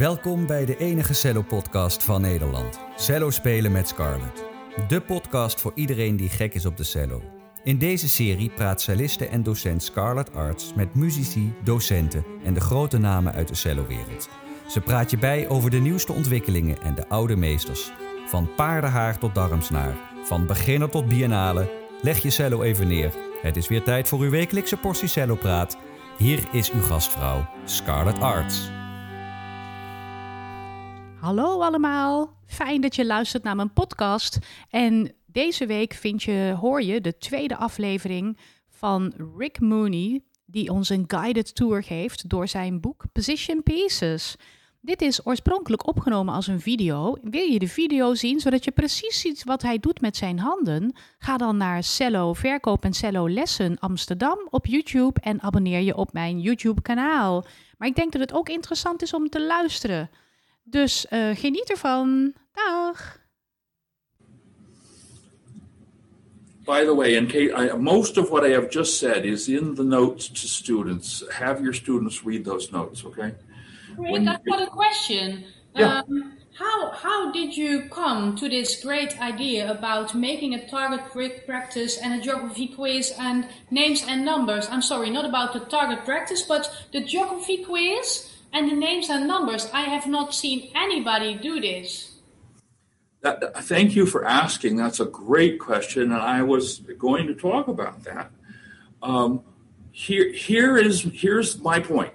Welkom bij de enige cello-podcast van Nederland. Cello spelen met Scarlett. De podcast voor iedereen die gek is op de cello. In deze serie praat celliste en docent Scarlett Arts met muzici, docenten en de grote namen uit de cellowereld. Ze praat je bij over de nieuwste ontwikkelingen en de oude meesters. Van paardenhaar tot darmsnaar, van beginner tot biennale. Leg je cello even neer. Het is weer tijd voor uw wekelijkse portie cello-praat. Hier is uw gastvrouw, Scarlett Arts. Hallo allemaal, fijn dat je luistert naar mijn podcast. En deze week vind je, hoor je de tweede aflevering van Rick Mooney, die ons een guided tour geeft door zijn boek Position Pieces. Dit is oorspronkelijk opgenomen als een video. Wil je de video zien zodat je precies ziet wat hij doet met zijn handen? Ga dan naar Cello Verkoop en Cello Lessen Amsterdam op YouTube en abonneer je op mijn YouTube kanaal. Maar ik denk dat het ook interessant is om te luisteren. Dus uh, geniet ervan. Dag! By the way, in case I, most of what I have just said is in the notes to students. Have your students read those notes, okay? Rick, I've got a question. Yeah. Um, how how did you come to this great idea about making a target practice and a geography quiz and names and numbers? I'm sorry, not about the target practice, but the geography quiz and the names and numbers. I have not seen anybody do this. That, thank you for asking. That's a great question, and I was going to talk about that. Um, here, here is here's my point.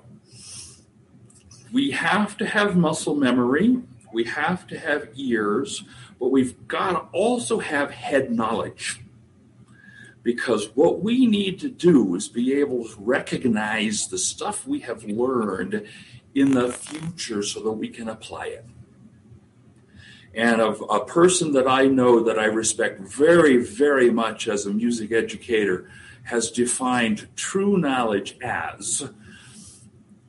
We have to have muscle memory. We have to have ears, but we've got to also have head knowledge. Because what we need to do is be able to recognize the stuff we have learned in the future so that we can apply it and of a person that I know that I respect very, very much as a music educator has defined true knowledge as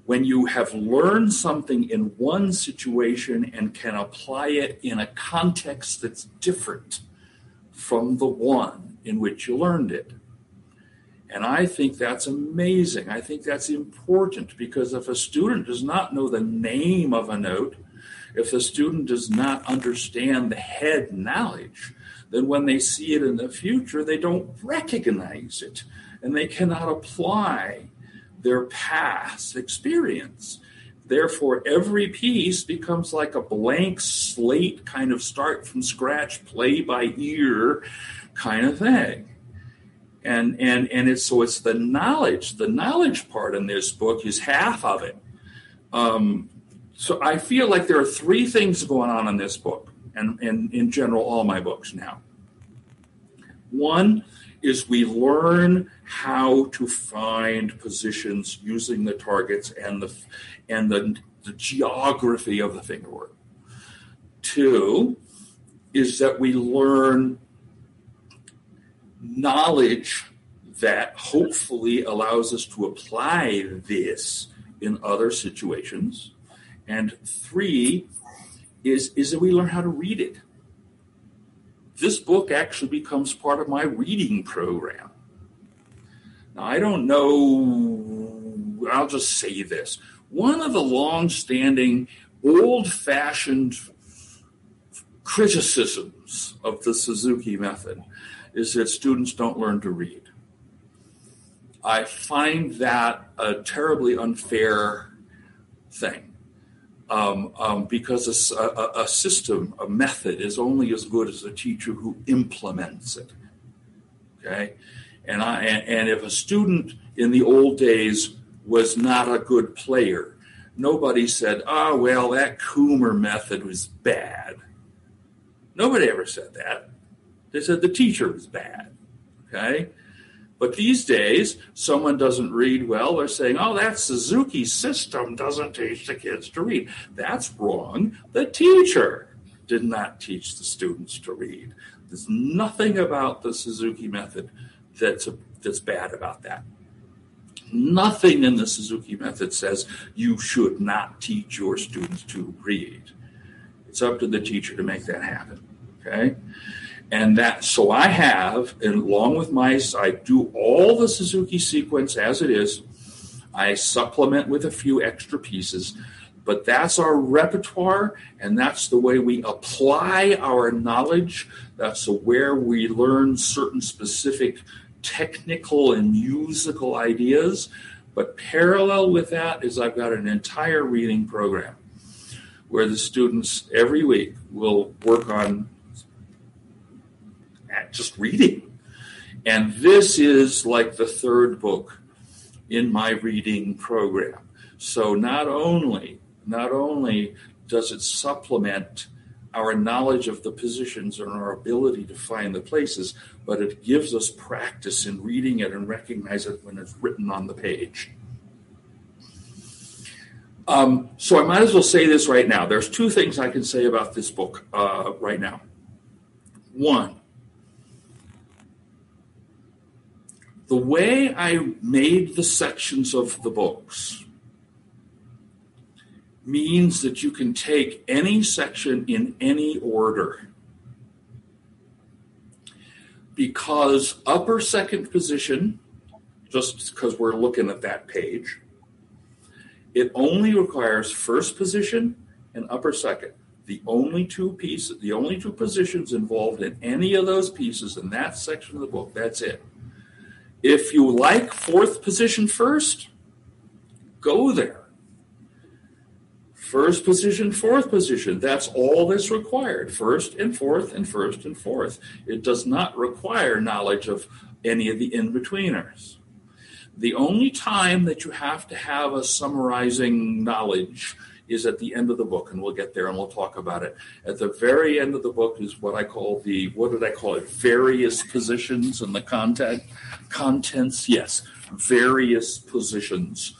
when you have learned something in one situation and can apply it in a context that's different from the one in which you learned it. And I think that's amazing. I think that's important because if a student does not know the name of a note, if the student does not understand the head knowledge, then when they see it in the future, they don't recognize it and they cannot apply their past experience. Therefore, every piece becomes like a blank slate, kind of start from scratch, play by ear kind of thing. And, and, and it's so it's the knowledge, the knowledge part in this book is half of it. Um, so I feel like there are three things going on in this book, and, and in general, all my books now. One is we learn how to find positions using the targets and the and the, the geography of the fingerwork. Two is that we learn knowledge that hopefully allows us to apply this in other situations. And three is, is that we learn how to read it. This book actually becomes part of my reading program. Now, I don't know, I'll just say this. One of the long standing, old fashioned criticisms of the Suzuki method is that students don't learn to read. I find that a terribly unfair thing um, um, because a system, a method, is only as good as a teacher who implements it. Okay, and I and, and if a student in the old days was not a good player, nobody said, "Ah, well, that Kummer method was bad." Nobody ever said that. They said the teacher was bad. Okay. But these days, someone doesn't read well, they're saying, oh, that Suzuki system doesn't teach the kids to read. That's wrong. The teacher did not teach the students to read. There's nothing about the Suzuki method that's, that's bad about that. Nothing in the Suzuki method says you should not teach your students to read. It's up to the teacher to make that happen. Okay? And that, so I have, and along with mice, I do all the Suzuki sequence as it is. I supplement with a few extra pieces. but that's our repertoire, and that's the way we apply our knowledge. That's where we learn certain specific technical and musical ideas. But parallel with that is I've got an entire reading program where the students every week will work on just reading. And this is like the third book in my reading program. So not only not only does it supplement our knowledge of the positions and our ability to find the places, but it gives us practice in reading it and recognize it when it's written on the page. Um, so I might as well say this right now. There's two things I can say about this book uh, right now. One, the way I made the sections of the books means that you can take any section in any order. Because upper second position, just because we're looking at that page, it only requires first position and upper second. The only two pieces, the only two positions involved in any of those pieces in that section of the book, that's it. If you like fourth position first, go there. First position, fourth position. That's all that's required. First and fourth and first and fourth. It does not require knowledge of any of the in betweeners. The only time that you have to have a summarizing knowledge is at the end of the book, and we'll get there and we'll talk about it. At the very end of the book is what I call the what did I call it? Various positions and the content contents. Yes, various positions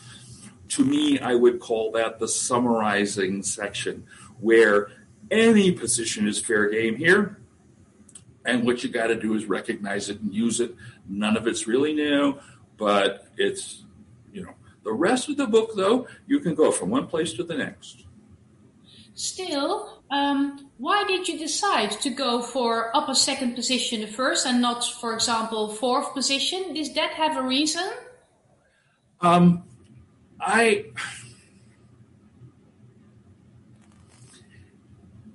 to me, I would call that the summarizing section, where any position is fair game here. And what you got to do is recognize it and use it. None of it's really new, but it's, you know, the rest of the book, though, you can go from one place to the next. Still, um, why did you decide to go for upper second position first and not, for example, fourth position? Does that have a reason? Um, I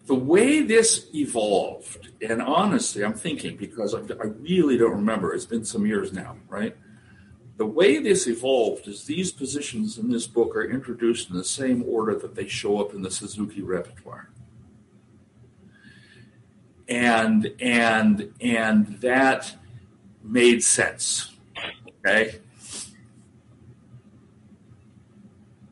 the way this evolved, and honestly, I'm thinking because I, I really don't remember. It's been some years now, right? The way this evolved is these positions in this book are introduced in the same order that they show up in the Suzuki repertoire. And and and that made sense. Okay.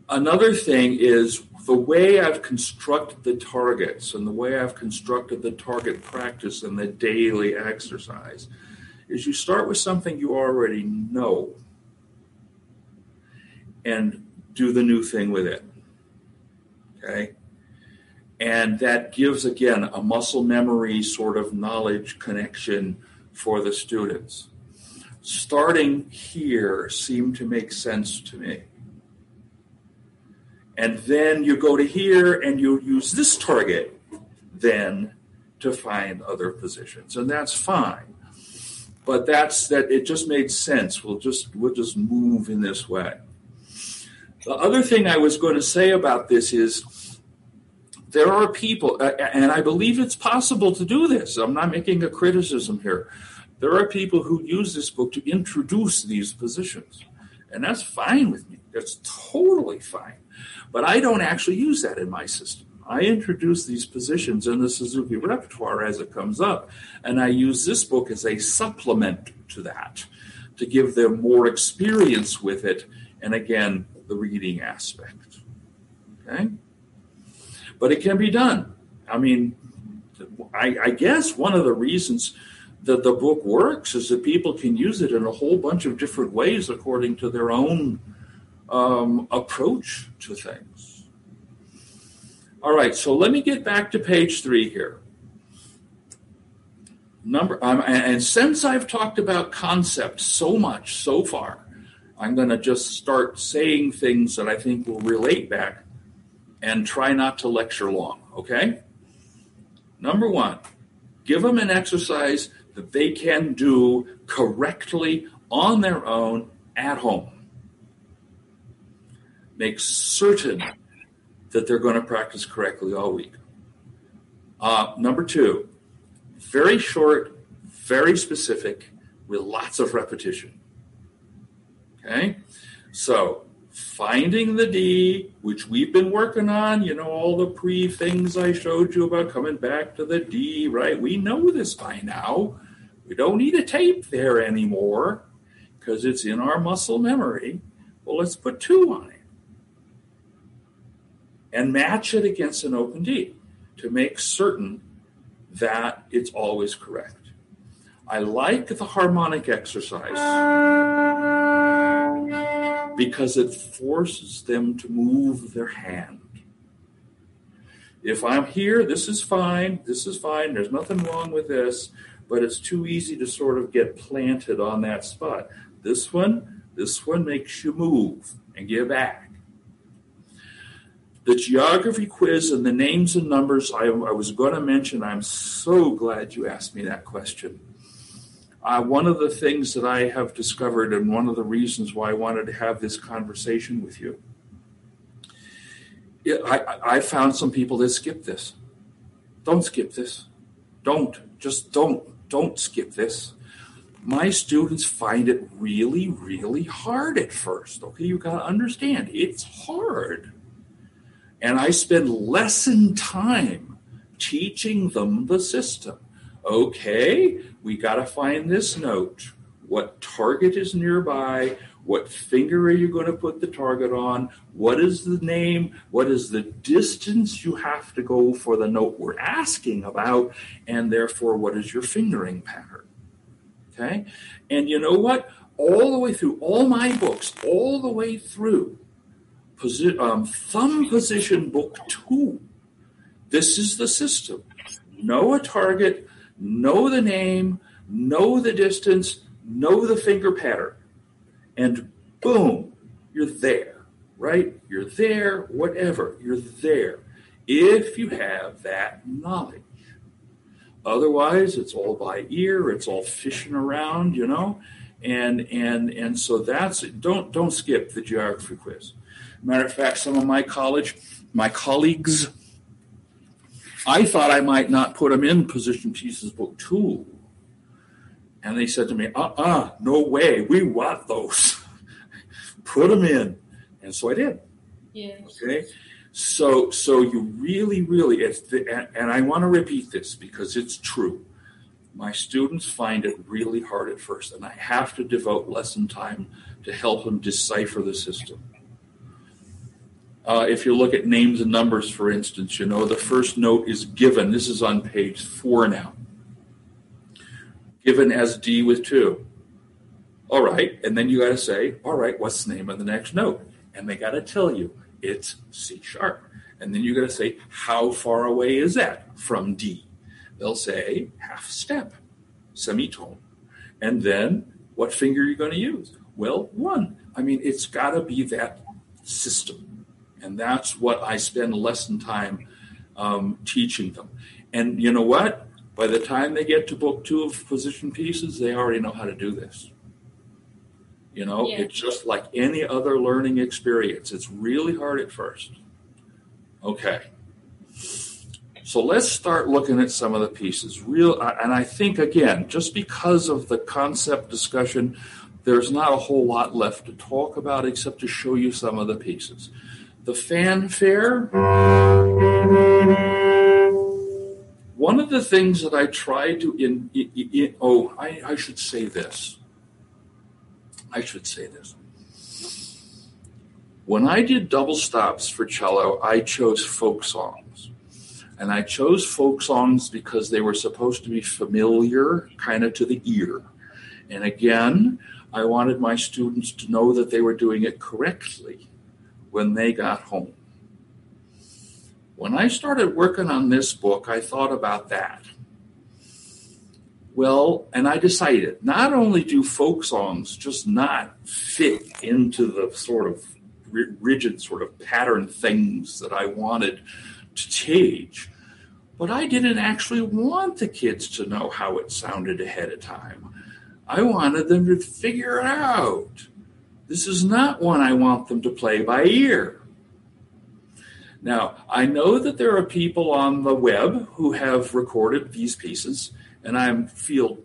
Another thing is the way I've constructed the targets and the way I've constructed the target practice and the daily exercise is you start with something you already know and do the new thing with it. Okay? And that gives, again, a muscle memory sort of knowledge connection for the students. Starting here seemed to make sense to me and then you go to here and you use this target then to find other positions and that's fine but that's that it just made sense we'll just we'll just move in this way the other thing i was going to say about this is there are people and i believe it's possible to do this. I'm not making a criticism here. There are people who use this book to introduce these positions and that's fine with me. That's totally fine. But I don't actually use that in my system. I introduce these positions in the Suzuki repertoire as it comes up, and I use this book as a supplement to that to give them more experience with it, and again, the reading aspect. Okay? But it can be done. I mean, I, I guess one of the reasons that the book works is that people can use it in a whole bunch of different ways according to their own um, approach to things. All right, so let me get back to page three here. Number um, and since I've talked about concepts so much so far, I'm going to just start saying things that I think will relate back and try not to lecture long, okay? Number one, give them an exercise that they can do correctly on their own at home make certain that they're going to practice correctly all week. Uh, number two, very short, very specific, with lots of repetition. Okay? So, finding the D, which we've been working on, you know, all the pre things I showed you about coming back to the D, right? We know this by now. We don't need a tape there anymore because it's in our muscle memory. Well, let's put two on it and match it against an open D to make certain that it's always correct. I like the harmonic exercise because it forces them to move their hand. If I'm here, this is fine, this is fine, there's nothing wrong with this, but it's too easy to sort of get planted on that spot. This one, this one makes you move and get back the geography quiz and the names and numbers I, I was going to mention. I'm so glad you asked me that question. Uh, one of the things that I have discovered, and one of the reasons why I wanted to have this conversation with you, I, I found some people that skip this. Don't skip this. Don't. Just don't. Don't skip this. My students find it really, really hard at first. Okay, you got to understand, it's hard and I spend lesson time teaching them the system. Okay, we got to find this note. What target is nearby? What finger are you going to put the target on? What is the name? What is the distance you have to go for the note we're asking about? And therefore, what is your fingering pattern? Okay, and you know what? All the way through all my books, all the way through, posi- um, thumb position book two. This is the system. Know a target, know the name, know the distance, know the finger pattern, and boom, you're there, right? You're there, whatever, you're there. If you have that knowledge. Otherwise, it's all by ear, it's all fishing around, you know? And and and so that's don't don't skip the geography quiz. Matter of fact, some of my college, my colleagues, I thought I might not put them in position pieces book two. And they said to me, uh uh-uh, uh no way, we want those. put them in. And so I did. Yes. Okay. So, so you really, really, it's the, and, and I want to repeat this because it's true. My students find it really hard at first, and I have to devote lesson time to help them decipher the system. Uh, if you look at names and numbers, for instance, you know, the first note is given. This is on page four now. Given as D with two. All right. And then you got to say, all right, what's the name of the next note? And they got to tell you it's C sharp. And then you got to say, how far away is that from D? They'll say half step, semitone. And then what finger are you going to use? Well, one. I mean, it's got to be that system. And that's what I spend lesson time um, teaching them. And you know what? By the time they get to book two of position pieces, they already know how to do this. You know, yeah. it's just like any other learning experience. It's really hard at first. Okay. So let's start looking at some of the pieces. Real, and I think again, just because of the concept discussion, there's not a whole lot left to talk about except to show you some of the pieces the fanfare. One of the things that I tried to in, in, in oh, I, I should say this. I should say this. When I did double stops for cello, I chose folk songs. And I chose folk songs because they were supposed to be familiar, kind of to the ear. And again, I wanted my students to know that they were doing it correctly when they got home. When I started working on this book, I thought about that. Well, and I decided not only do folk songs just not fit into the sort of rigid sort of pattern things that I wanted to teach, but I didn't actually want the kids to know how it sounded ahead of time. I wanted them to figure it out. This is not one I want them to play by ear. Now, I know that there are people on the web who have recorded these pieces, and I feel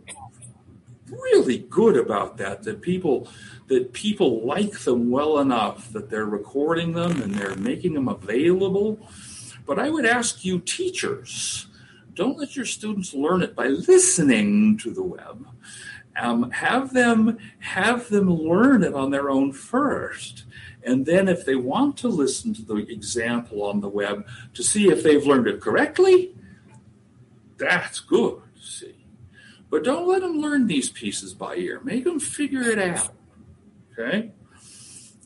really good about that. That people that people like them well enough that they're recording them and they're making them available. But I would ask you, teachers, don't let your students learn it by listening to the web. Um, have them have them learn it on their own first. And then, if they want to listen to the example on the web to see if they've learned it correctly, that's good. See, but don't let them learn these pieces by ear. Make them figure it out. Okay.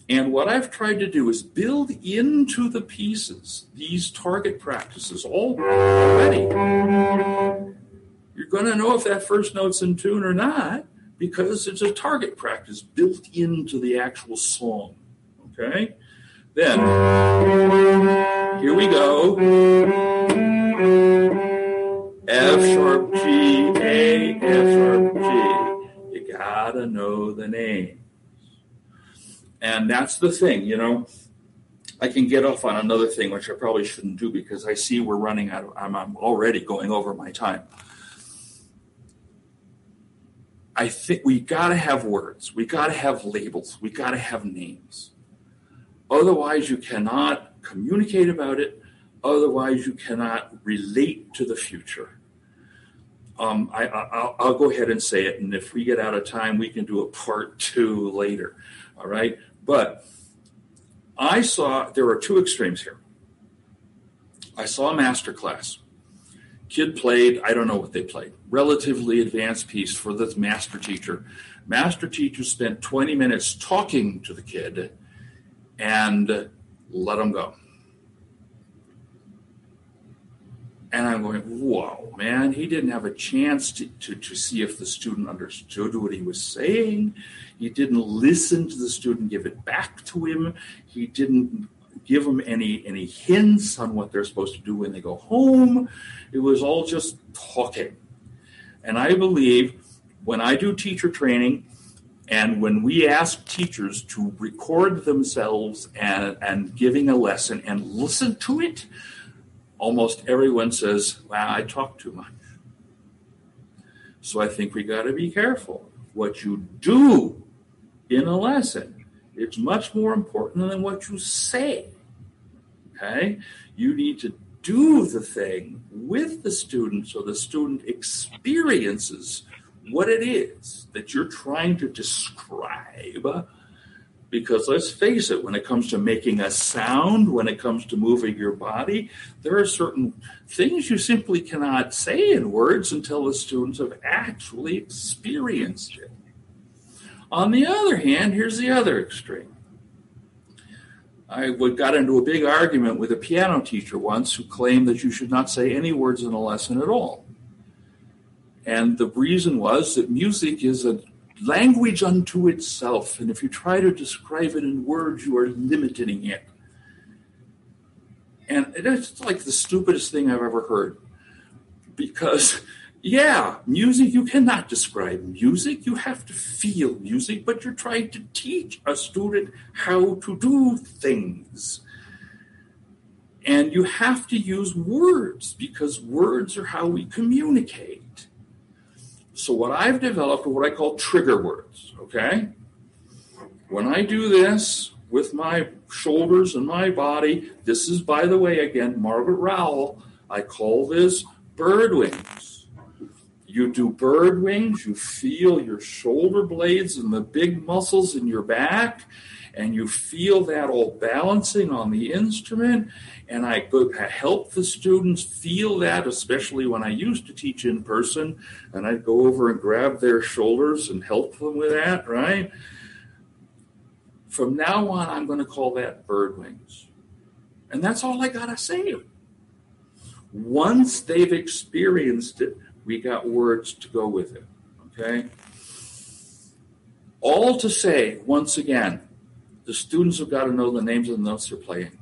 And what I've tried to do is build into the pieces these target practices already. You're going to know if that first note's in tune or not because it's a target practice built into the actual song. Okay? Then, here we go. F sharp G, A, F sharp G. You gotta know the names. And that's the thing, you know. I can get off on another thing, which I probably shouldn't do because I see we're running out of, I'm, I'm already going over my time. I think we got to have words. We got to have labels. We got to have names. Otherwise, you cannot communicate about it. Otherwise, you cannot relate to the future. Um, I, will go ahead and say it, and if we get out of time, we can do a part two later. All right, but I saw there are two extremes here. I saw a master class. Kid played, I don't know what they played, relatively advanced piece for the master teacher. Master teacher spent 20 minutes talking to the kid and let him go. And I'm going, whoa, man, he didn't have a chance to, to, to see if the student understood what he was saying. He didn't listen to the student give it back to him. He didn't give them any any hints on what they're supposed to do when they go home. It was all just talking. And I believe when I do teacher training and when we ask teachers to record themselves and, and giving a lesson and listen to it, almost everyone says, Wow, I talk too much. So I think we got to be careful. What you do in a lesson, it's much more important than what you say. Okay? You need to do the thing with the student so the student experiences what it is that you're trying to describe because let's face it, when it comes to making a sound, when it comes to moving your body, there are certain things you simply cannot say in words until the students have actually experienced it. On the other hand, here's the other extreme. I got into a big argument with a piano teacher once who claimed that you should not say any words in a lesson at all. And the reason was that music is a language unto itself. And if you try to describe it in words, you are limiting it. And it's like the stupidest thing I've ever heard. Because, yeah, music, you cannot describe music. You have to feel music, but you're trying to teach a student how to do things. And you have to use words because words are how we communicate. So what I've developed are what I call trigger words, okay? When I do this with my shoulders and my body, this is, by the way, again, Margaret Rowell, I call this bird wings. You do bird wings, you feel your shoulder blades and the big muscles in your back, and you feel that all balancing on the instrument. And I could help the students feel that, especially when I used to teach in person, and I'd go over and grab their shoulders and help them with that, right? From now on, I'm going to call that bird wings. And that's all I got to say. Once they've experienced it, we got words to go with it. Okay? All to say, once again, the students have got to know the names of the notes they're playing.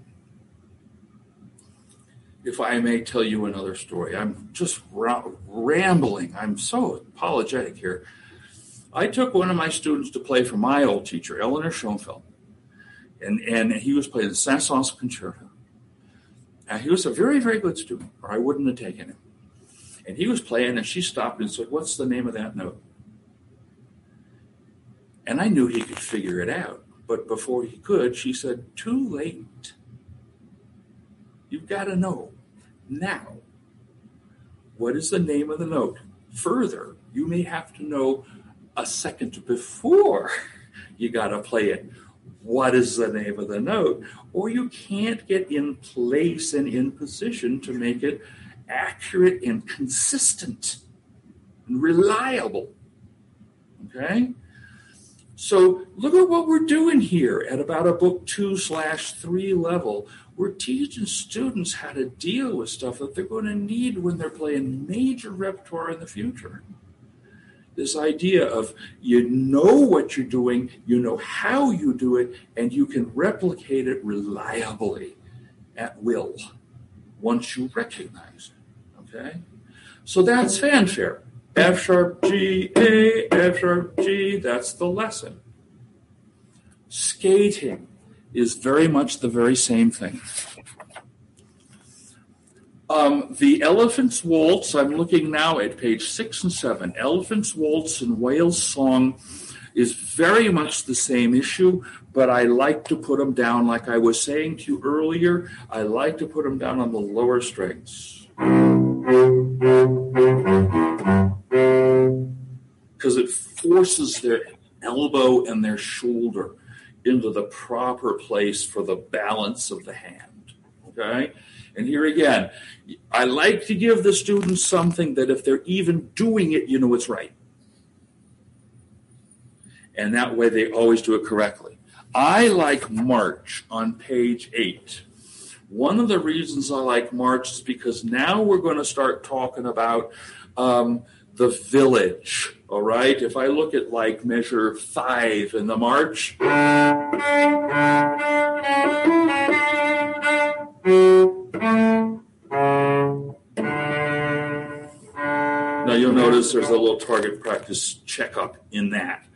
If I may tell you another story, I'm just rambling. I'm so apologetic here. I took one of my students to play for my old teacher, Eleonore Schoenfeld, and, and he was playing the Saint-Saëns Concerto. And he was a very, very good student, or I wouldn't have taken him. And he was playing, and she stopped and said, What's the name of that note? And I knew he could figure it out. But before he could, she said, Too late. You've got to know now what is the name of the note. Further, you may have to know a second before you got to play it. What is the name of the note? Or you can't get in place and in position to make it accurate and consistent and reliable. Okay? So look at what we're doing here at about a book two slash three level. We're teaching students how to deal with stuff that they're going to need when they're playing major repertoire in the future. This idea of you know what you're doing, you know how you do it, and you can replicate it reliably at will once you recognize it. Okay? So that's fanfare. F sharp G, A, F sharp G, that's the lesson. Skating is very much the very same thing. Um, the Elephant's Waltz, I'm looking now at page six and seven. Elephant's Waltz and Whale's Song is very much the same issue, but I like to put them down, like I was saying to you earlier, I like to put them down on the lower strings. Because it forces their elbow and their shoulder into the proper place for the balance of the hand. Okay? And here again, I like to give the students something that if they're even doing it, you know it's right. And that way they always do it correctly. I like March on page eight. One of the reasons I like March is because now we're going to start talking about um, the village. All right. If I look at like measure five in the march. Now you'll notice there's a little target practice checkup in that.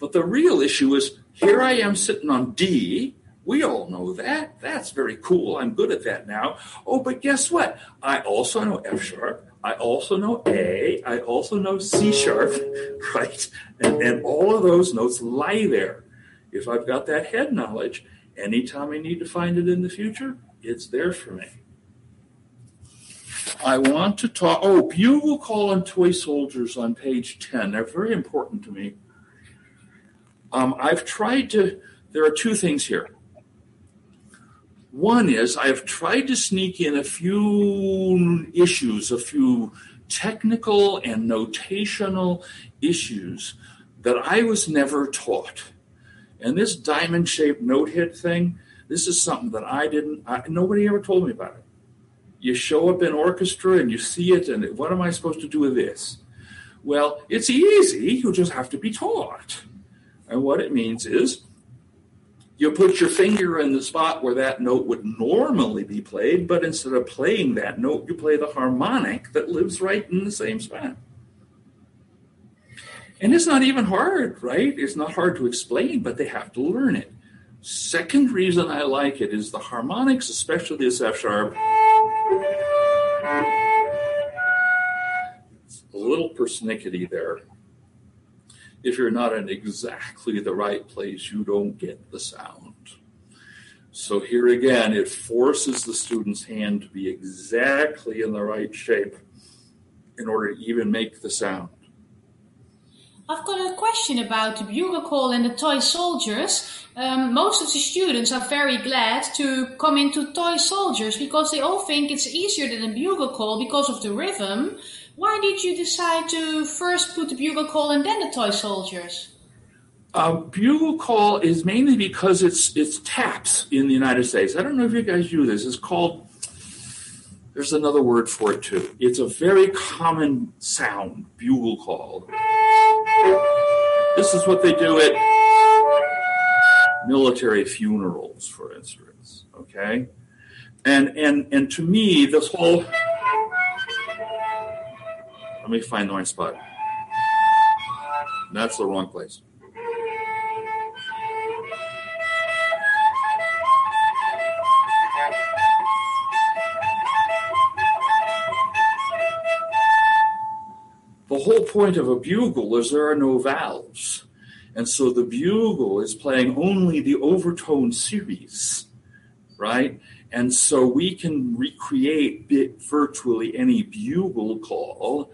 But the real issue is here I am sitting on D. We all know that. That's very cool. I'm good at that now. Oh, but guess what? I also know F sharp. I also know A. I also know C sharp, right? And, and all of those notes lie there. If I've got that head knowledge, anytime I need to find it in the future, it's there for me. I want to talk. Oh, bugle call and toy soldiers on page 10. They're very important to me. Um, I've tried to, there are two things here. One is I've tried to sneak in a few issues, a few technical and notational issues that I was never taught. And this diamond shaped note hit thing, this is something that I didn't, I, nobody ever told me about it. You show up in orchestra and you see it, and what am I supposed to do with this? Well, it's easy, you just have to be taught. And what it means is you put your finger in the spot where that note would normally be played, but instead of playing that note, you play the harmonic that lives right in the same spot. And it's not even hard, right? It's not hard to explain, but they have to learn it. Second reason I like it is the harmonics, especially this F sharp. a little persnickety there. If you're not in exactly the right place, you don't get the sound. So here again, it forces the student's hand to be exactly in the right shape in order to even make the sound. I've got a question about the bugle call and the toy soldiers. Um, most of the students are very glad to come into toy soldiers because they all think it's easier than a bugle call because of the rhythm. Why did you decide to first put the bugle call and then the toy soldiers? Uh, bugle call is mainly because it's it's taps in the United States. I don't know if you guys do this. It's called. There's another word for it too. It's a very common sound, bugle call. This is what they do at military funerals, for instance. Okay, and and and to me, this whole let me find the right spot. That's the wrong place. The whole point of a bugle is there are no valves. And so the bugle is playing only the overtone series, right? And so we can recreate virtually any bugle call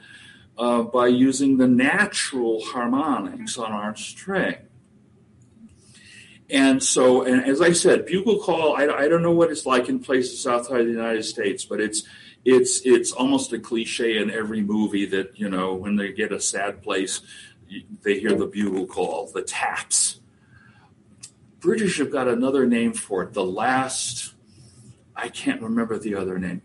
uh, by using the natural harmonics on our string. And so, and as I said, bugle call, I, I don't know what it's like in places outside the United States, but it's it's it's almost a cliche in every movie that you know when they get a sad place they hear the bugle call the taps british have got another name for it the last i can't remember the other name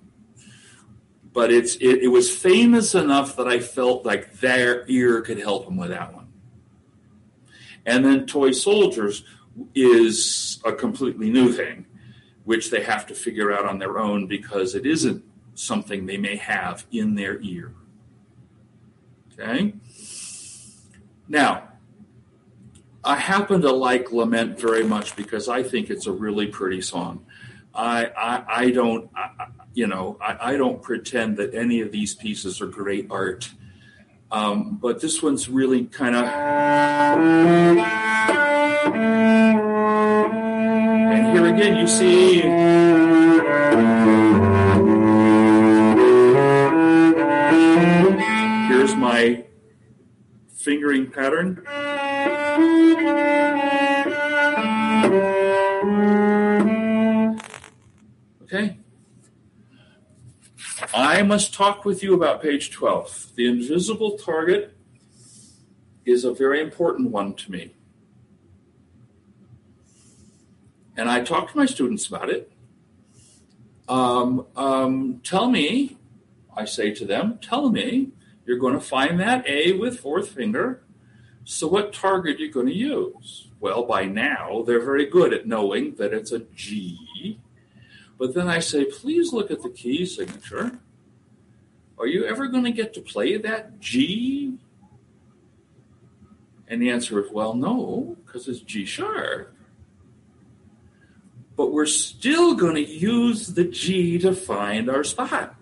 but it's it, it was famous enough that i felt like their ear could help them with that one and then toy soldiers is a completely new thing which they have to figure out on their own because it isn't something they may have in their ear. Okay? Now, I happen to like Lament very much because I think it's a really pretty song. I, I, I don't, I, you know, I, I, don't pretend that any of these pieces are great art. Um, but this one's really kind of. And here again, you see. Here's my fingering pattern. I must talk with you about page 12. The invisible target is a very important one to me. And I talk to my students about it. Um, um, tell me, I say to them, tell me you're going to find that A with fourth finger. So, what target are you going to use? Well, by now, they're very good at knowing that it's a G. But then I say, please look at the key signature. Are you ever going to get to play that G? And the answer is, well, no, because it's G sharp. But we're still going to use the G to find our spot.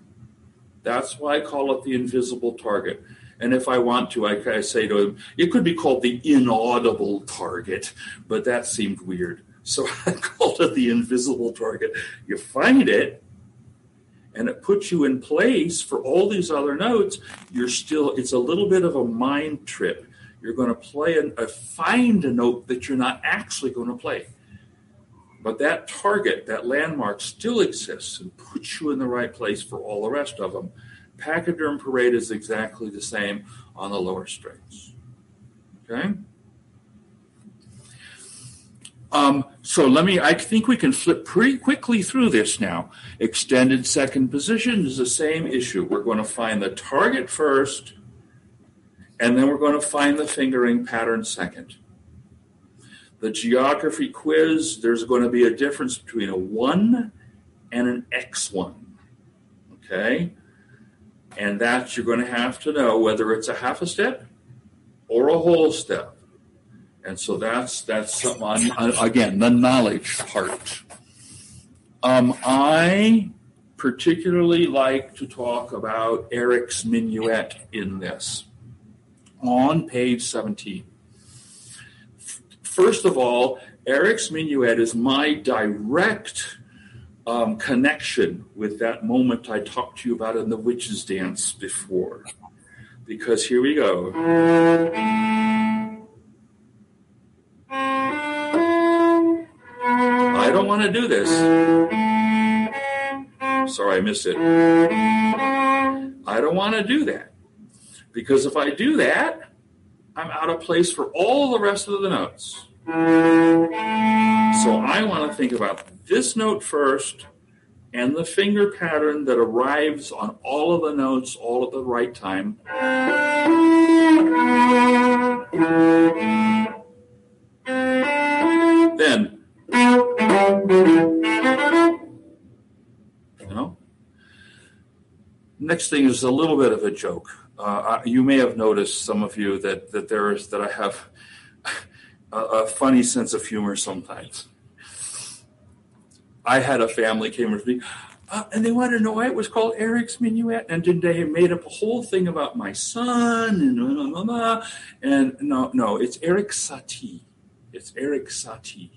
That's why I call it the invisible target. And if I want to, I, I say to him, it could be called the inaudible target, but that seemed weird. So I called it the invisible target. You find it, and it puts you in place for all these other notes. You're still, it's a little bit of a mind trip. You're going to play and find a note that you're not actually going to play. But that target, that landmark still exists and puts you in the right place for all the rest of them. Pachyderm parade is exactly the same on the lower strings. Okay? Um, so let me, I think we can flip pretty quickly through this now. Extended second position is the same issue. We're going to find the target first, and then we're going to find the fingering pattern second. The geography quiz, there's going to be a difference between a 1 and an X1. Okay? And that you're going to have to know whether it's a half a step or a whole step. And so that's that's on, again the knowledge part. Um, I particularly like to talk about Eric's minuet in this on page 17. First of all, Eric's Minuet is my direct um, connection with that moment I talked to you about in the witches' dance before. Because here we go. Want to do this. Sorry, I missed it. I don't want to do that. Because if I do that, I'm out of place for all the rest of the notes. So I want to think about this note first and the finger pattern that arrives on all of the notes all at the right time. Then, you know, next thing is a little bit of a joke. Uh, you may have noticed, some of you, that that there is that I have a, a funny sense of humor sometimes. I had a family came with me. Uh, and they wanted to know why it was called Eric's Minuet, and then they made up a whole thing about my son and blah, blah, blah, and no, no, it's Erik Satie. It's Erik Satie.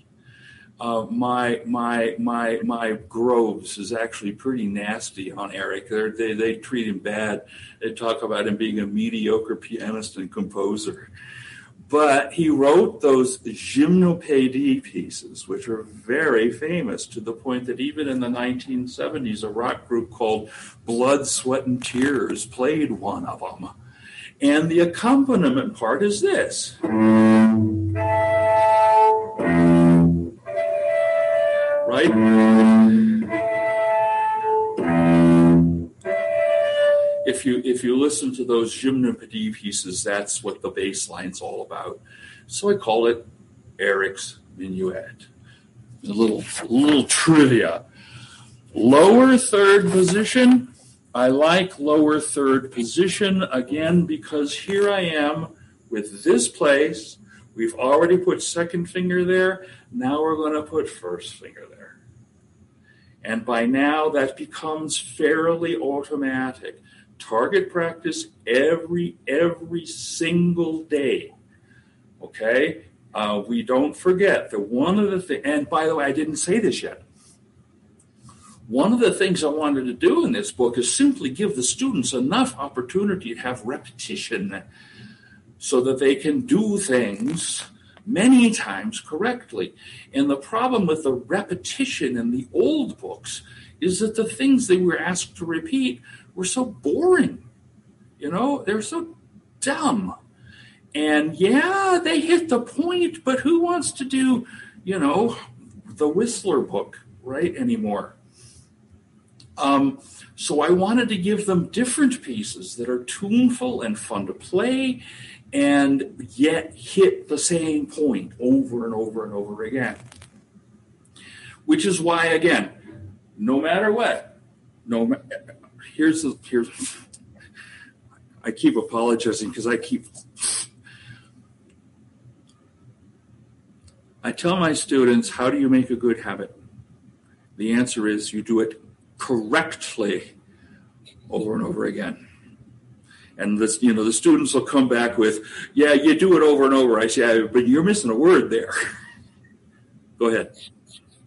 Uh, my my my my Grove's is actually pretty nasty on Erik. They're, they they treat him bad. They talk about him being a mediocre pianist and composer. But he wrote those gymnopédie pieces, which are very famous to the point that even in the 1970s, a rock group called Blood, Sweat, and Tears played one of them. And the accompaniment part is this. Right? if you if you listen to those gymnopédie pieces, that's what the bass line's all about. So I call it Erik's Minuet. A little little trivia. Lower third position. I like lower third position again because here I am with this place. We've already put second finger there. Now we're going to put first finger there. And by now that becomes fairly automatic. Target practice every every single day. Okay? Uh, we don't forget that one of the things and by the way i didn't say this yet. One of the things i wanted to do in this book is simply give the students enough opportunity to have repetition so that they can do things many times correctly and the problem with the repetition in the old books is that the things they were asked to repeat were so boring. You know, they're so dumb. And yeah, they hit the point, but who wants to do, you know, the Whistler book, right, anymore? Um, so I wanted to give them different pieces that are tuneful and fun to play and yet hit the same point over and over and over again. Which is why, again, no matter what, no, here's the here's I keep apologizing because I keep I tell my students, how do you make a good habit? The answer is you do it correctly over and over again. And this, you know, the students will come back with, "Yeah, you do it over and over." I say, yeah, "But you're missing a word there." Go ahead.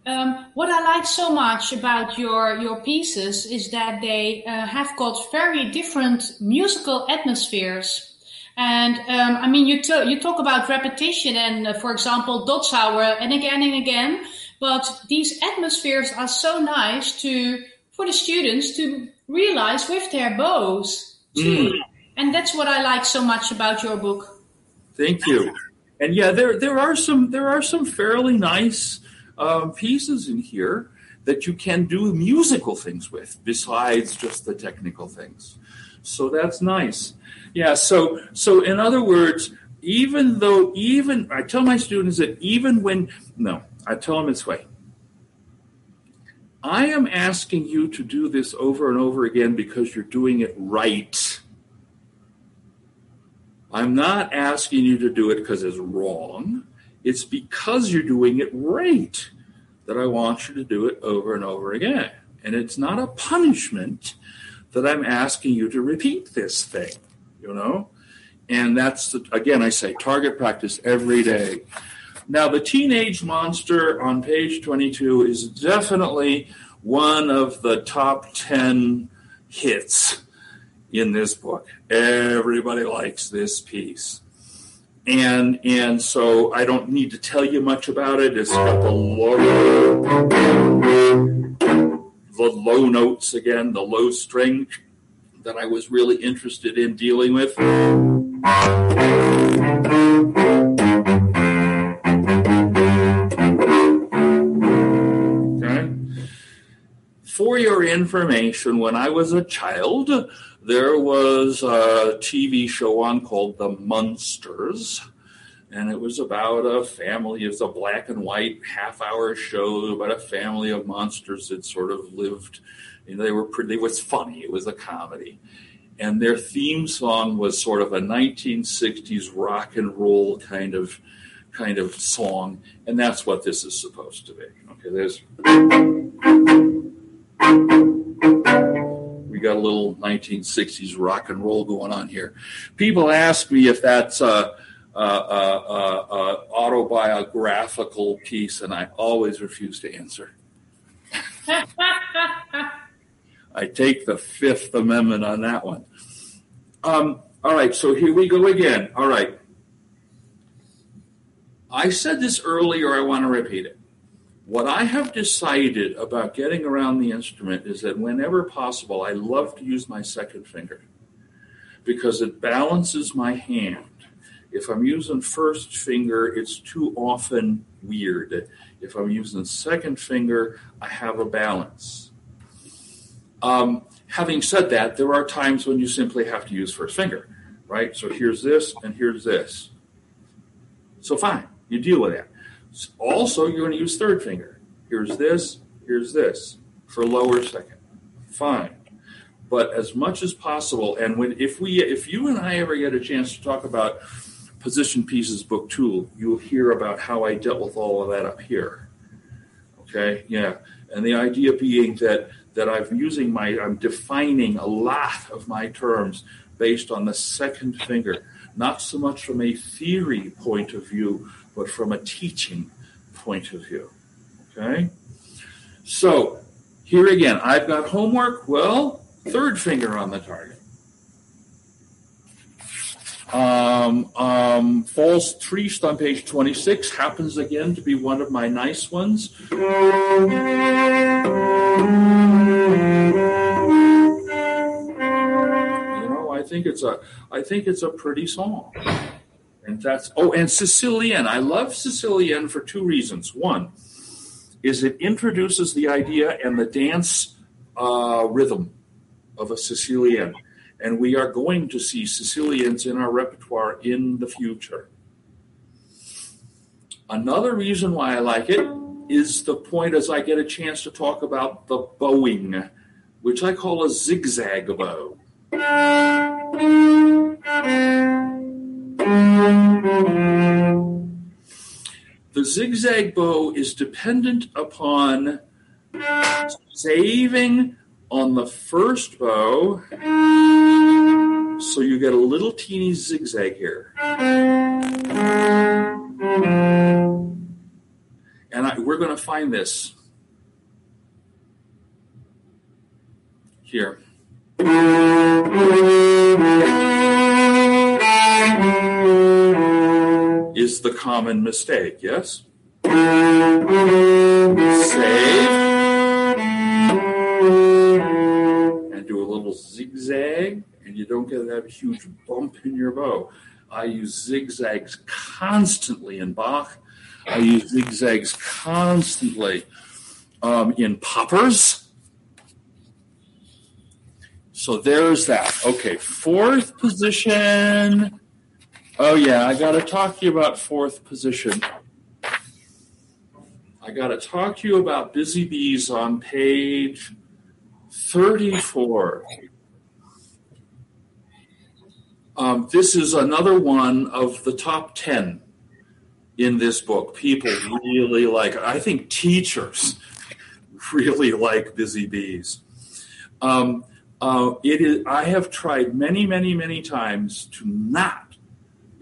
Um, what I like so much about your your pieces is that they uh, have got very different musical atmospheres. And um, I mean, you, t- you talk about repetition and, uh, for example, Dotzauer and again and again. But these atmospheres are so nice to for the students to realize with their bows too. Mm. And that's what I like so much about your book. Thank you. And yeah, there there are some there are some fairly nice um, pieces in here that you can do musical things with besides just the technical things. So that's nice. Yeah, so so in other words, even though even I tell my students that even when no, I tell them this way. I am asking you to do this over and over again because you're doing it right. I'm not asking you to do it because it's wrong. It's because you're doing it right that I want you to do it over and over again. And it's not a punishment that I'm asking you to repeat this thing, you know? And that's, the, again, I say target practice every day. Now, the teenage monster on page 22 is definitely one of the top 10 hits in this book. Everybody likes this piece and and so I don't need to tell you much about it. It's got the low, the low notes again, the low string that I was really interested in dealing with. For your information, when I was a child, there was a TV show on called The Munsters, and it was about a family. It was a black and white half hour show about a family of monsters that sort of lived. You know, they were pretty, it was funny, it was a comedy. And their theme song was sort of a 1960s rock and roll kind of kind of song, and that's what this is supposed to be. Okay, there's got a little 1960s rock and roll going on here. People ask me if that's a, a, a, a autobiographical piece, and I always refuse to answer. I take the Fifth Amendment on that one. Um, all right, so here we go again. All right. I said this earlier, I want to repeat it. What I have decided about getting around the instrument is that whenever possible, I love to use my second finger because it balances my hand. If I'm using first finger, it's too often weird. If I'm using second finger, I have a balance. Um, having said that, there are times when you simply have to use first finger right? So here's this and here's this. So fine, you deal with that. Also, you're going to use third finger. Here's this, here's this for lower second. Fine. But as much as possible, and when if we if you and I ever get a chance to talk about position pieces book two, you'll hear about how I dealt with all of that up here. Okay, yeah. And the idea being that that I'm using my I'm defining a lot of my terms based on the second finger, not so much from a theory point of view, but from a teaching point of view. Okay? So, here again, I've got homework. Well, third finger on the target. Um, um, valse triste on page 26 happens again to be one of my nice ones. You know, I think it's a I think it's a pretty song. And that's oh, and Sicilienne. I love Sicilienne for two reasons. One is it introduces the idea and the dance uh, rhythm of a Sicilienne, and we are going to see Sicilians in our repertoire in the future. Another reason why I like it is the point as I get a chance to talk about the bowing, which I call a zigzag bow. The zigzag bow is dependent upon saving on the first bow, so you get a little teeny zigzag here. And I, we're going to find this. Here the common mistake, yes? Save. And do a little zigzag, and you don't get that huge bump in your bow. I use zigzags constantly in Bach. I use zigzags constantly um, in Poppers. So there's that. Okay, fourth position. Oh, yeah, I got to talk to you about fourth position. I got to talk to you about busy bees on page 34. Um, this is another one of the top 10 in this book. People really like, I think teachers really like busy bees. Um, uh, it is. I have tried many, many, many times to not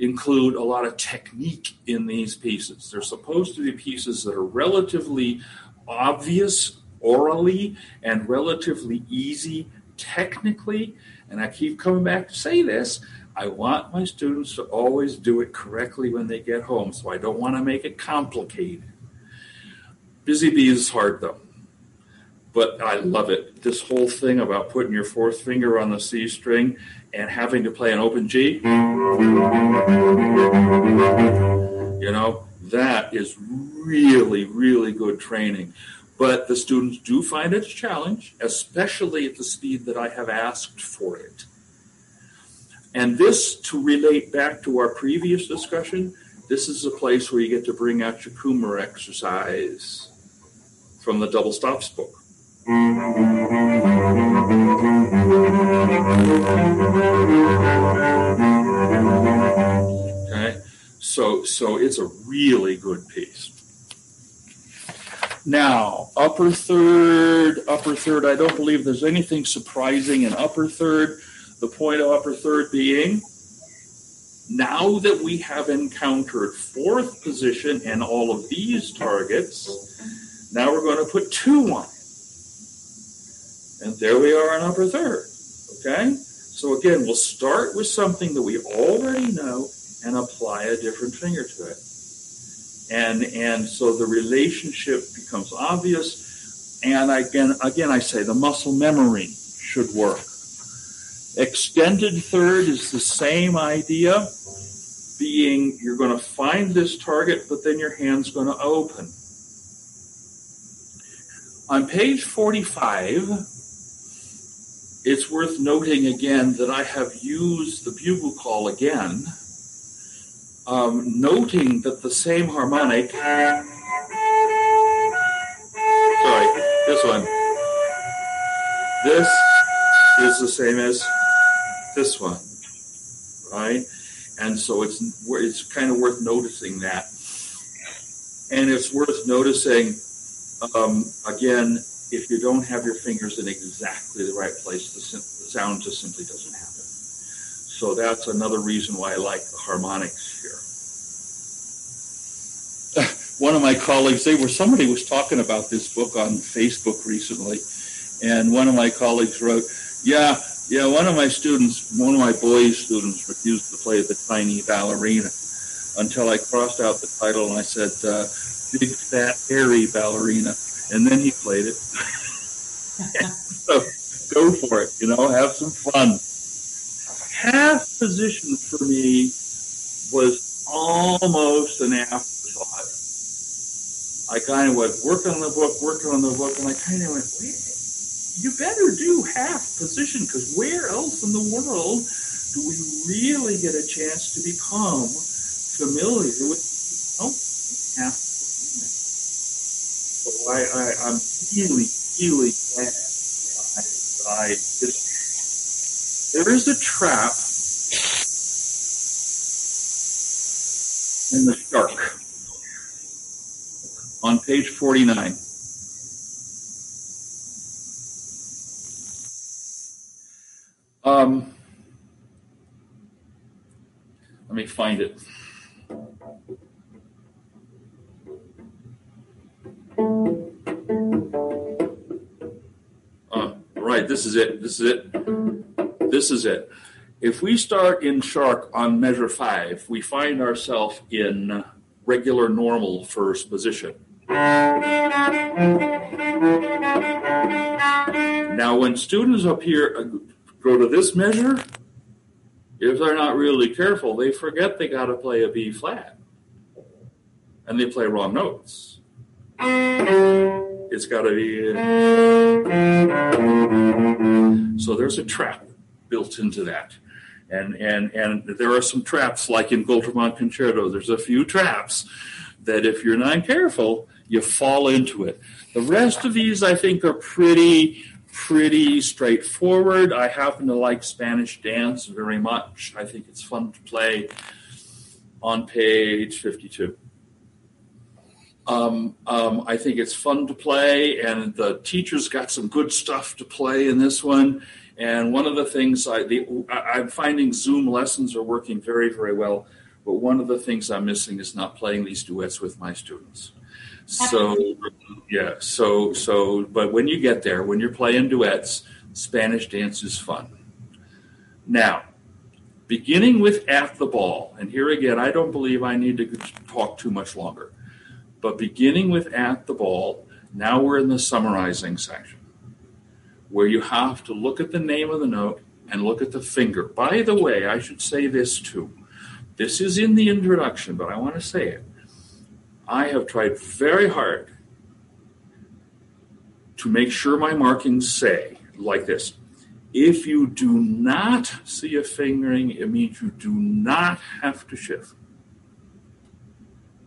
include a lot of technique in these pieces. They're supposed to be pieces that are relatively obvious orally and relatively easy technically. And I keep coming back to say this. I want my students to always do it correctly when they get home, so I don't want to make it complicated. Busy bee is hard though but I love it. This whole thing about putting your fourth finger on the C string and having to play an open G, you know, that is really, really good training. But the students do find it a challenge, especially at the speed that I have asked for it. And this, to relate back to our previous discussion, this is a place where you get to bring out your Kummer exercise from the double stops book. So it's a really good piece. Now, upper third, upper third, I don't believe there's anything surprising in upper third. The point of upper third being now that we have encountered fourth position and all of these targets, now we're going to put two on it. And there we are in upper third. Okay? So again, we'll start with something that we already know and apply a different finger to it. And and so the relationship becomes obvious. And again, again, I say the muscle memory should work. Extended third is the same idea, being you're going to find this target, but then your hand's going to open. On page 45, it's worth noting again that I have used the bugle call again, um, noting that the same harmonic. Sorry, this one. This is the same as this one, right? And so it's it's kind of worth noticing that, and it's worth noticing um, again if you don't have your fingers in exactly the right place, the, the sound just simply doesn't happen. So that's another reason why I like the harmonics here. One of my colleagues, they were somebody was talking about this book on Facebook recently, and one of my colleagues wrote, "Yeah, yeah, one of my students, one of my boys' students, refused to play the tiny ballerina until I crossed out the title and I said, uh, "Big fat hairy ballerina," and then he played it. so go for it, you know, have some fun. Half position for me was almost an afterthought. I kind of was working on the book, working on the book, and I kind of went, you better do half position because where else in the world do we really get a chance to become familiar with oh, half position? So I, I, I'm really, really glad I, I just, there is a trap in the shark on page 49. Um, let me find it. Uh, right, this is it. This is it. This is it. If we start in shark on measure five, we find ourselves in regular normal first position. Now, when students up here uh, go to this measure, if they're not really careful, they forget they got to play a B flat. And they play wrong notes. It's got to be. So there's a trap built into that. And, and, and there are some traps, like in Goltermann Concerto, there's a few traps that if you're not careful, you fall into it. The rest of these, I think, are pretty pretty straightforward. I happen to like Spanish dance very much. I think it's fun to play on page 52. Um, um, I think it's fun to play, and the teacher's got some good stuff to play in this one. And one of the things I, the, I'm finding Zoom lessons are working very, very well. But one of the things I'm missing is not playing these duets with my students. So yeah, so so but when you get there, when you're playing duets, Spanish dance is fun. Now, beginning with at the ball, and here again, I don't believe I need to talk too much longer. But beginning with at the ball, now we're in the summarizing section where you have to look at the name of the note and look at the finger. By the way, I should say this too. This is in the introduction, but I want to say it. I have tried very hard to make sure my markings say like this. If you do not see a fingering, it means you do not have to shift.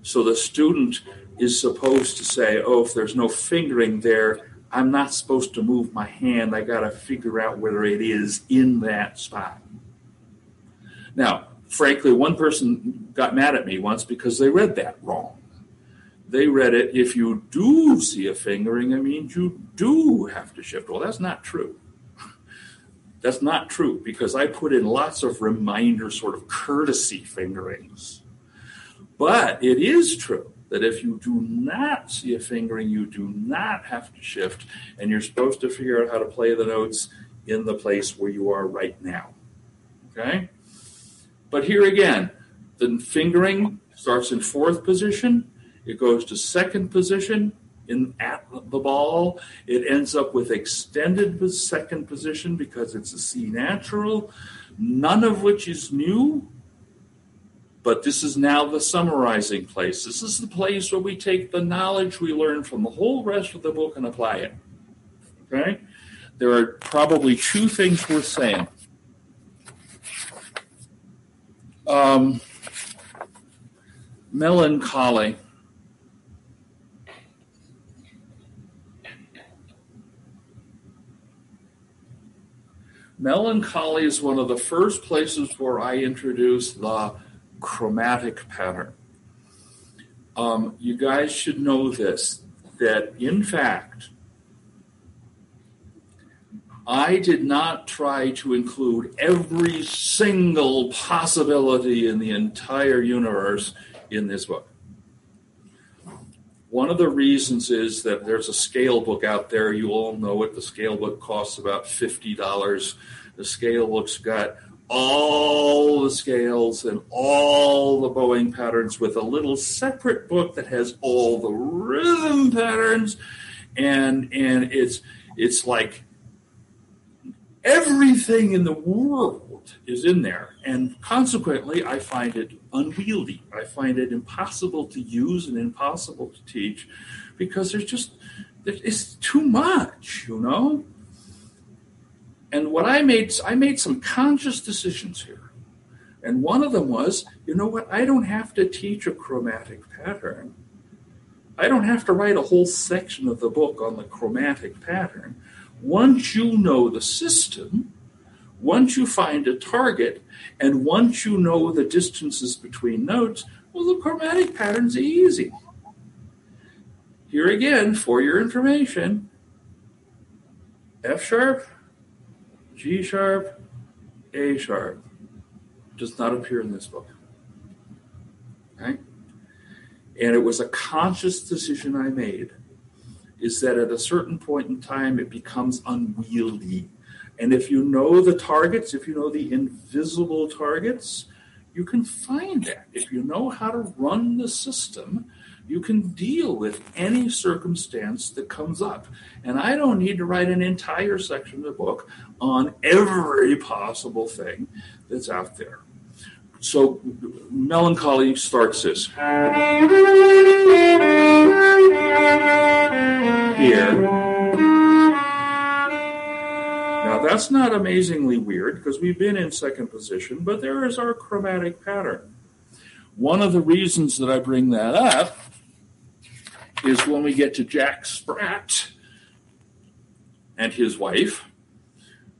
So the student is supposed to say, oh, if there's no fingering there, I'm not supposed to move my hand. I got to figure out whether it is in that spot. Now, frankly, one person got mad at me once because they read that wrong. they read it if you do see a fingering, it means you do have to shift. Well, that's not true. That's not true because I put in lots of reminder, sort of courtesy fingerings. But it is true that if you do not see a fingering, you do not have to shift, and you're supposed to figure out how to play the notes in the place where you are right now. Okay? But here again, the fingering starts in fourth position, it goes to second position in at the ball. It ends up with extended second position because it's a C natural, none of which is new. But this is now the summarizing place. This is the place where we take the knowledge we learn from the whole rest of the book and apply it. Okay? There are probably two things worth saying. Um, melancholy. Melancholy is one of the first places where I introduce the chromatic pattern. Um, you guys should know this that in fact, I did not try to include every single possibility in the entire universe in this book. One of the reasons is that there's a scale book out there. You all know it. The scale book costs about $50. The scale book's got all the scales and all the bowing patterns with a little separate book that has all the rhythm patterns. And and it's it's like everything in the world is in there. And consequently i find it unwieldy. I find it impossible to use and impossible to teach because there's just it's too much you know and what I made, I made some conscious decisions here. And one of them was, you know what? I don't have to teach a chromatic pattern. I don't have to write a whole section of the book on the chromatic pattern. Once you know the system, once you find a target, and once you know the distances between notes, well, the chromatic pattern's easy. Here again, for your information, F sharp, G sharp, A sharp does not appear in this book. Okay? And it was a conscious decision I made is that at a certain point in time it becomes unwieldy. And if you know the targets, if you know the invisible targets, you can find that. If you know how to run the system, you can deal with any circumstance that comes up. And I don't need to write an entire section of the book on every possible thing that's out there. So, melancholy starts this. Here. Now, that's not amazingly weird because we've been in second position, but there is our chromatic pattern. One of the reasons that I bring that up is when we get to Jack Sprat and his wife.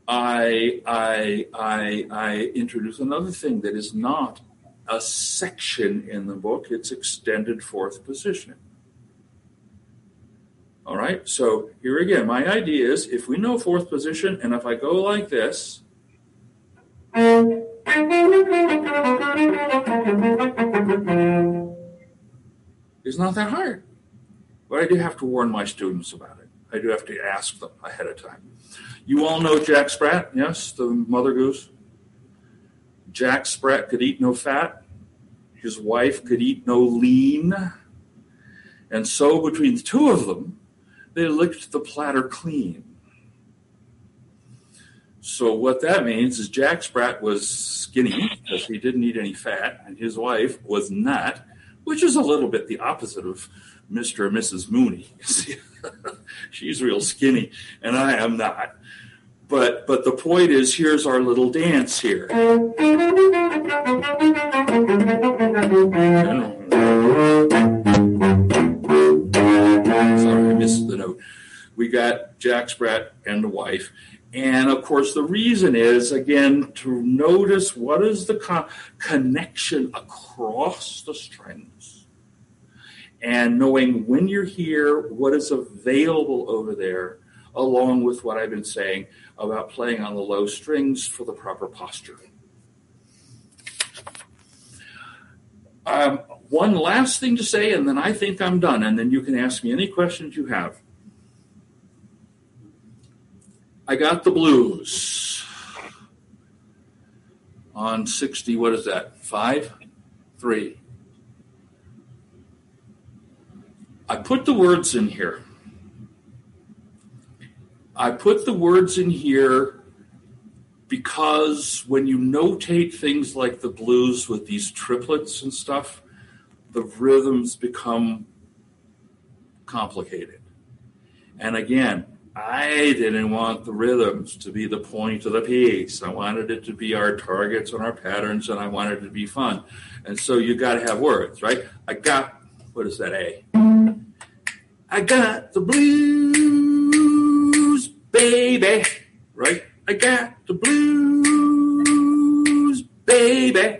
I, I, I, I introduce another thing that is not a section in the book, it's extended fourth position. All right, so here again, my idea is if we know fourth position, and if I go like this, it's not that hard. But I do have to warn my students about it. I do have to ask them ahead of time. You all know Jack Sprat, yes, the mother goose? Jack Sprat could eat no fat. His wife could eat no lean. And so between the two of them, they licked the platter clean. So what that means is Jack Sprat was skinny because he didn't eat any fat, and his wife was not, which is a little bit the opposite of Mr. and Mrs. Mooney. She's real skinny, and I am not. But but the point is, here's our little dance here. Sorry, I missed the note. We got Jack Sprat and the wife. And of course, the reason is again to notice what is the co- connection across the strings and knowing when you're here, what is available over there, along with what I've been saying about playing on the low strings for the proper posture. Um, one last thing to say, and then I think I'm done, and then you can ask me any questions you have. I got the blues on 60, what is that? Five? Three. I put the words in here. I put the words in here because when you notate things like the blues with these triplets and stuff, the rhythms become complicated. And again, I didn't want the rhythms to be the point of the piece. I wanted it to be our targets and our patterns, and I wanted it to be fun. And so you got to have words, right? I got, what is that, A? I got the blues, baby, right? I got the blues, baby.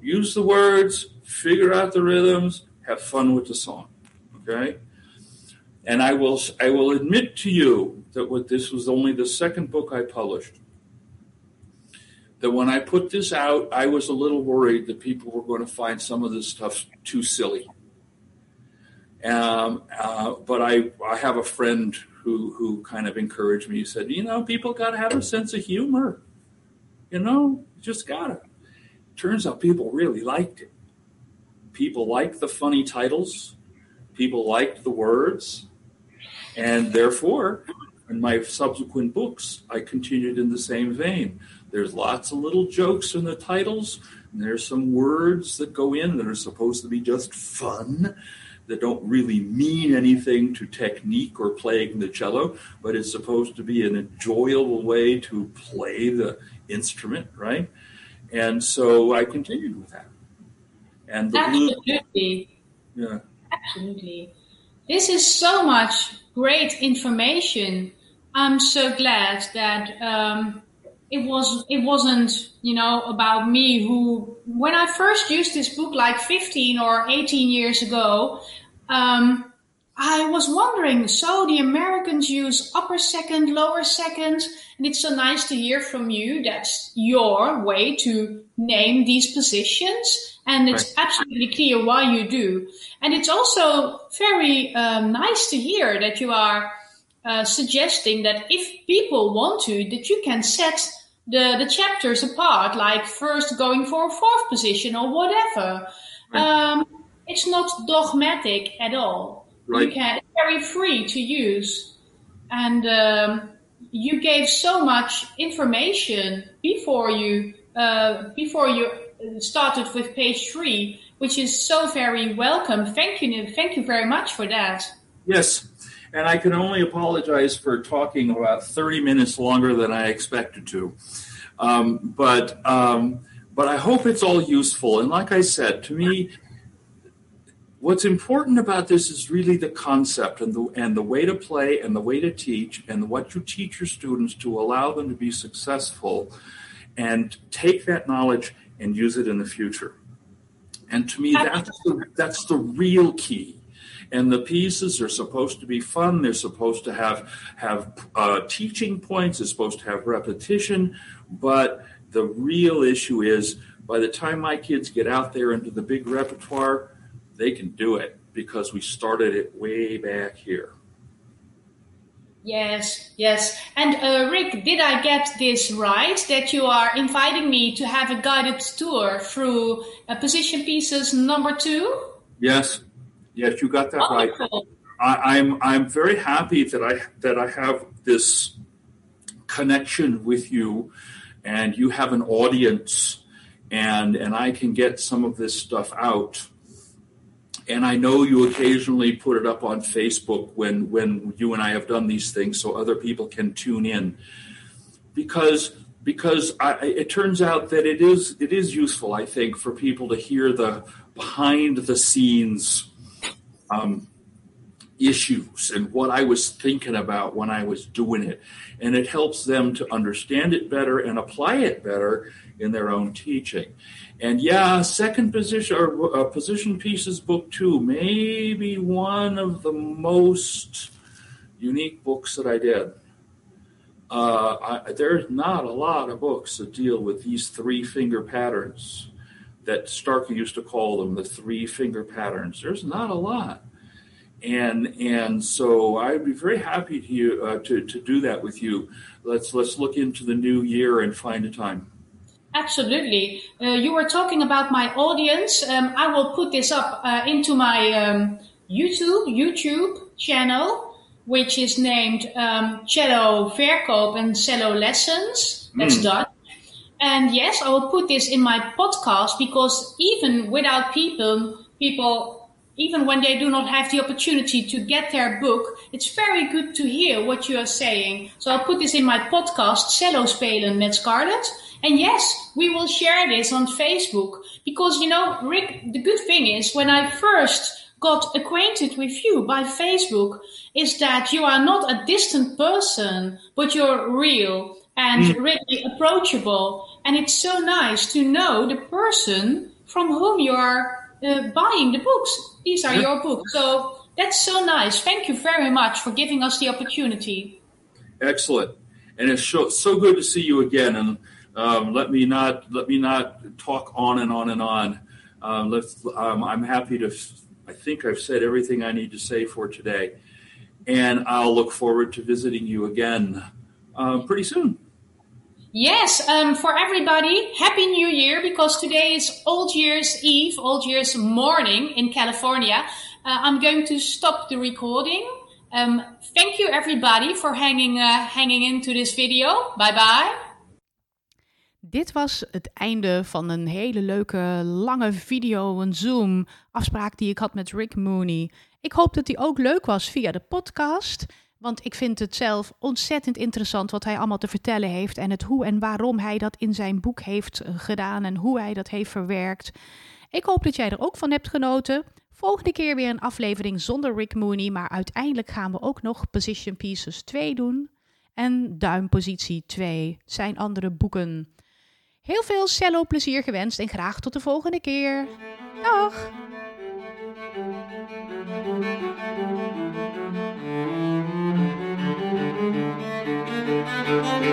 Use the words, figure out the rhythms, have fun with the song. Okay? And I will I will admit to you that what this was only the second book I published. That when I put this out, I was a little worried that people were going to find some of this stuff too silly. Um, uh, but I I have a friend who who kind of encouraged me. He said, you know, people got to have a sense of humor. You know, just gotta. Turns out people really liked it. People liked the funny titles. People liked the words, and therefore, in my subsequent books, I continued in the same vein. There's lots of little jokes in the titles. And there's some words that go in that are supposed to be just fun that don't really mean anything to technique or playing the cello, but it's supposed to be an enjoyable way to play the instrument, right? And so I continued with that. And the Absolutely. Blue, yeah. Absolutely. This is so much great information. I'm so glad that um, it was it wasn't you know about me who when I first used this book like 15 or 18 years ago um, I was wondering so the Americans use upper second lower second and it's so nice to hear from you that's your way to name these positions and it's right. absolutely clear why you do and it's also very um, nice to hear that you are uh, suggesting that if people want to that you can set the, the chapters apart, like first going for a fourth position or whatever. Right. Um, it's not dogmatic at all. Right. You can, it's very free to use. And um, you gave so much information before you uh, before you started with page three, which is so very welcome. Thank you, thank you very much for that. Yes, and I can only apologize for talking about 30 minutes longer than I expected to. Um, but um, but I hope it's all useful. And like I said, to me, what's important about this is really the concept and the and the way to play and the way to teach and what you teach your students to allow them to be successful and take that knowledge and use it in the future. And to me, that's the, that's the real key and the pieces are supposed to be fun. They're supposed to have have uh, teaching points. It's supposed to have repetition. But the real issue is, by the time my kids get out there into the big repertoire, they can do it because we started it way back here. Yes, yes. And uh, Rick, did I get this right? That you are inviting me to have a guided tour through uh, position pieces number two? Yes, Yes, you got that Wonderful. right. Oh, I, I'm I'm very happy that I that I have this connection with you, and you have an audience, and and I can get some of this stuff out. And I know you occasionally put it up on Facebook when when you and I have done these things, so other people can tune in, because because I, it turns out that it is it is useful, I think, for people to hear the behind the scenes um, issues and what I was thinking about when I was doing it. And it helps them to understand it better and apply it better in their own teaching. And yeah, second position or uh, position pieces book two, maybe one of the most unique books that I did. Uh, I, there's not a lot of books that deal with these three finger patterns that Starker used to call them the three finger patterns. There's not a lot. And and so I'd be very happy to uh, to to do that with you. Let's let's look into the new year and find a time. Absolutely. Uh, you were talking about my audience. Um, I will put this up uh, into my um, YouTube YouTube channel, which is named um, Cello Verkoop and Cello Lessons. That's mm. Dutch. And yes, I will put this in my podcast because even without people, people even when they do not have the opportunity to get their book, it's very good to hear what you are saying. So I'll put this in my podcast, Cello Spelen met Scarlett. And yes, we will share this on Facebook because, you know, Rick, the good thing is when I first got acquainted with you by Facebook is that you are not a distant person, but you're real and mm. really approachable. And it's so nice to know the person from whom you are uh, buying the books. These are your books. So that's so nice. Thank you very much for giving us the opportunity. Excellent. And it's so, so good to see you again. And um, let me not let me not talk on and on and on. Um, let's, um, I'm happy to. I think I've said everything I need to say for today, and I'll look forward to visiting you again uh, pretty soon. Yes, um, for everybody, Happy New Year because today is Old Year's Eve, Old Year's morning in California. Uh, I'm going to stop the recording. Um, thank you everybody for hanging, uh, hanging into this video. Bye bye. Dit was het einde van een hele leuke lange video, een Zoom afspraak die ik had met Rick Mooney. Ik hoop dat die ook leuk was via de podcast. Want ik vind het zelf ontzettend interessant wat hij allemaal te vertellen heeft. En het hoe en waarom hij dat in zijn boek heeft eh, gedaan en hoe hij dat heeft verwerkt. Ik hoop dat jij er ook van hebt genoten. Volgende keer weer een aflevering zonder Rick Mooney. Maar uiteindelijk gaan we ook nog Position Pieces 2 doen. En Duimpositie 2 zijn andere boeken. Heel veel cello plezier gewenst en graag tot de volgende keer. Dag! Thank